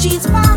she's fine.